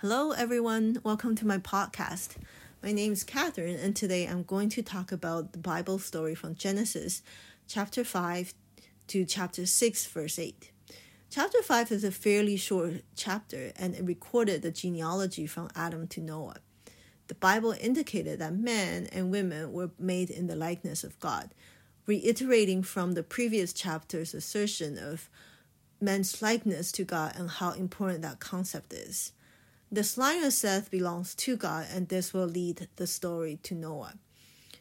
Hello, everyone. Welcome to my podcast. My name is Catherine, and today I'm going to talk about the Bible story from Genesis chapter 5 to chapter 6, verse 8. Chapter 5 is a fairly short chapter, and it recorded the genealogy from Adam to Noah. The Bible indicated that men and women were made in the likeness of God, reiterating from the previous chapter's assertion of man's likeness to God and how important that concept is. The line of Seth belongs to God, and this will lead the story to Noah.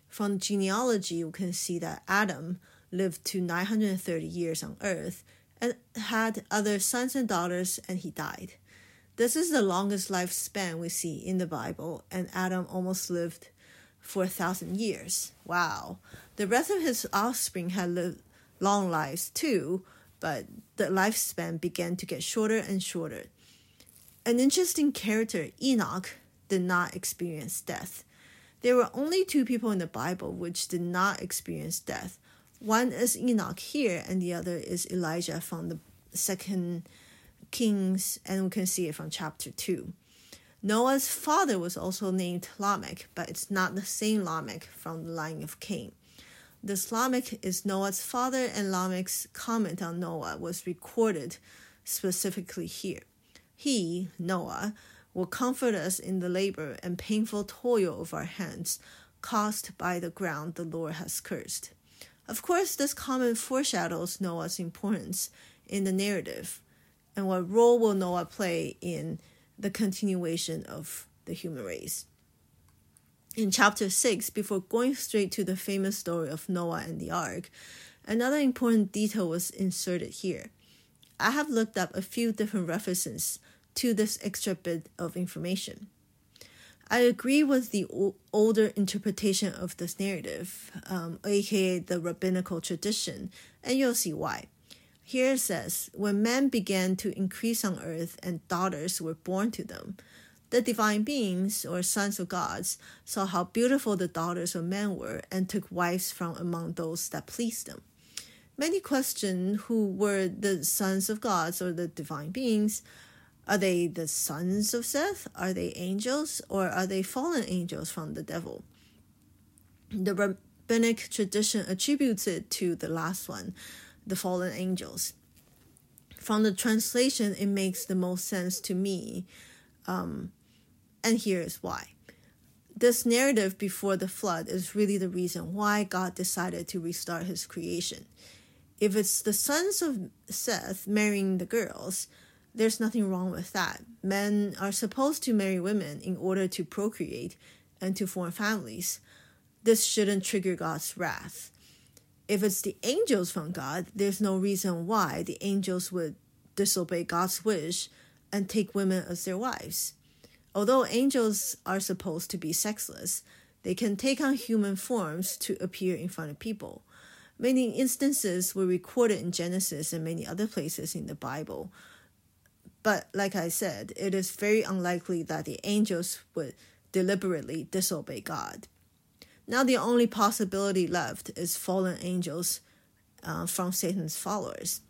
From genealogy, we can see that Adam lived to 930 years on earth and had other sons and daughters, and he died. This is the longest lifespan we see in the Bible, and Adam almost lived for a thousand years. Wow. The rest of his offspring had lived long lives too, but the lifespan began to get shorter and shorter. An interesting character, Enoch, did not experience death. There were only two people in the Bible which did not experience death. One is Enoch here, and the other is Elijah from the second Kings, and we can see it from chapter 2. Noah's father was also named Lamech, but it's not the same Lamech from the line of Cain. This Lamech is Noah's father, and Lamech's comment on Noah was recorded specifically here. He, Noah, will comfort us in the labor and painful toil of our hands caused by the ground the Lord has cursed. Of course, this comment foreshadows Noah's importance in the narrative and what role will Noah play in the continuation of the human race. In chapter 6, before going straight to the famous story of Noah and the ark, another important detail was inserted here. I have looked up a few different references to this extra bit of information. I agree with the older interpretation of this narrative, um, aka the rabbinical tradition, and you'll see why. Here it says, When men began to increase on earth and daughters were born to them, the divine beings, or sons of gods, saw how beautiful the daughters of men were and took wives from among those that pleased them. Many question who were the sons of gods or the divine beings, are they the sons of Seth? Are they angels? Or are they fallen angels from the devil? The rabbinic tradition attributes it to the last one, the fallen angels. From the translation, it makes the most sense to me. Um, and here is why. This narrative before the flood is really the reason why God decided to restart his creation. If it's the sons of Seth marrying the girls, there's nothing wrong with that. Men are supposed to marry women in order to procreate and to form families. This shouldn't trigger God's wrath. If it's the angels from God, there's no reason why the angels would disobey God's wish and take women as their wives. Although angels are supposed to be sexless, they can take on human forms to appear in front of people. Many instances were recorded in Genesis and many other places in the Bible but like I said, it is very unlikely that the angels would deliberately disobey God. Now, the only possibility left is fallen angels uh, from Satan's followers.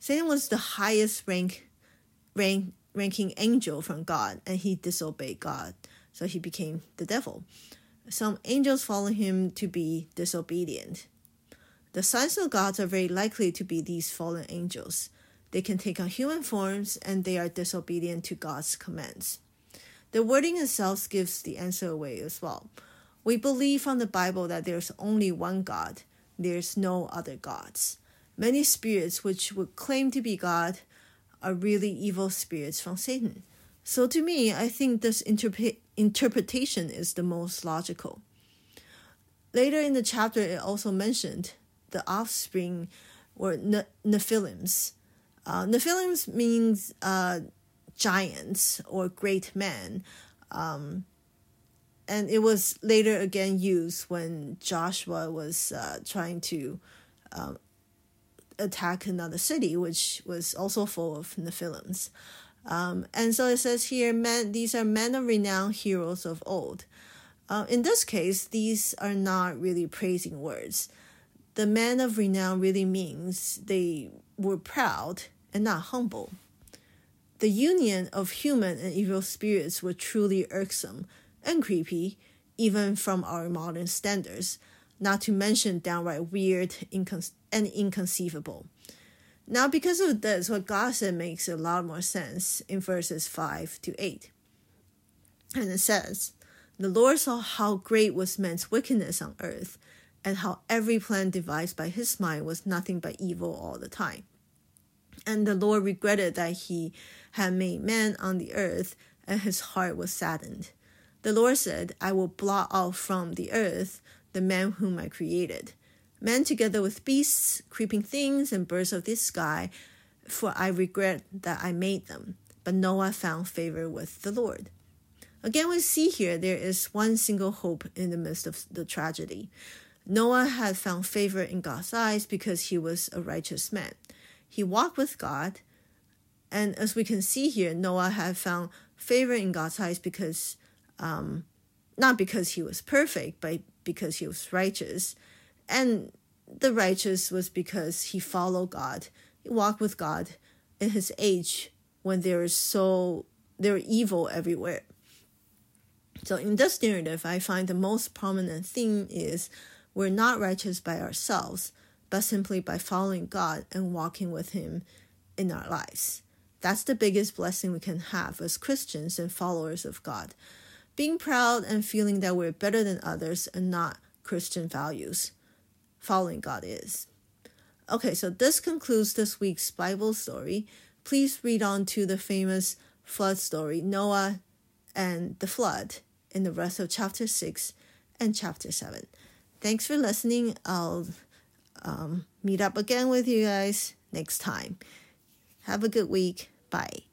Satan was the highest rank, rank, ranking angel from God, and he disobeyed God, so he became the devil. Some angels follow him to be disobedient. The sons of God are very likely to be these fallen angels. They can take on human forms and they are disobedient to God's commands. The wording itself gives the answer away as well. We believe from the Bible that there's only one God, there's no other gods. Many spirits which would claim to be God are really evil spirits from Satan. So to me, I think this interpre- interpretation is the most logical. Later in the chapter, it also mentioned the offspring were ne- Nephilims, uh, Nephilim means uh, giants or great men. Um, and it was later again used when Joshua was uh, trying to um, attack another city, which was also full of Nephilims. Um, and so it says here, men, these are men of renown, heroes of old. Uh, in this case, these are not really praising words. The men of renown really means they were proud and not humble. The union of human and evil spirits were truly irksome and creepy, even from our modern standards, not to mention downright weird and inconceivable. Now, because of this, what God said makes a lot more sense in verses 5 to 8. And it says, The Lord saw how great was man's wickedness on earth, and how every plan devised by his mind was nothing but evil all the time. And the Lord regretted that he had made man on the earth, and his heart was saddened. The Lord said, I will blot out from the earth the man whom I created, man together with beasts, creeping things, and birds of the sky, for I regret that I made them. But Noah found favor with the Lord. Again, we see here there is one single hope in the midst of the tragedy. Noah had found favor in God's eyes because he was a righteous man. He walked with God, and as we can see here, Noah had found favor in God's eyes because, um, not because he was perfect, but because he was righteous. And the righteous was because he followed God, he walked with God in his age when there is so there are evil everywhere. So in this narrative, I find the most prominent theme is we're not righteous by ourselves, but simply by following God and walking with Him in our lives. That's the biggest blessing we can have as Christians and followers of God. Being proud and feeling that we're better than others and not Christian values. Following God is. Okay, so this concludes this week's Bible story. Please read on to the famous flood story, Noah and the flood, in the rest of chapter 6 and chapter 7. Thanks for listening. I'll um, meet up again with you guys next time. Have a good week. Bye.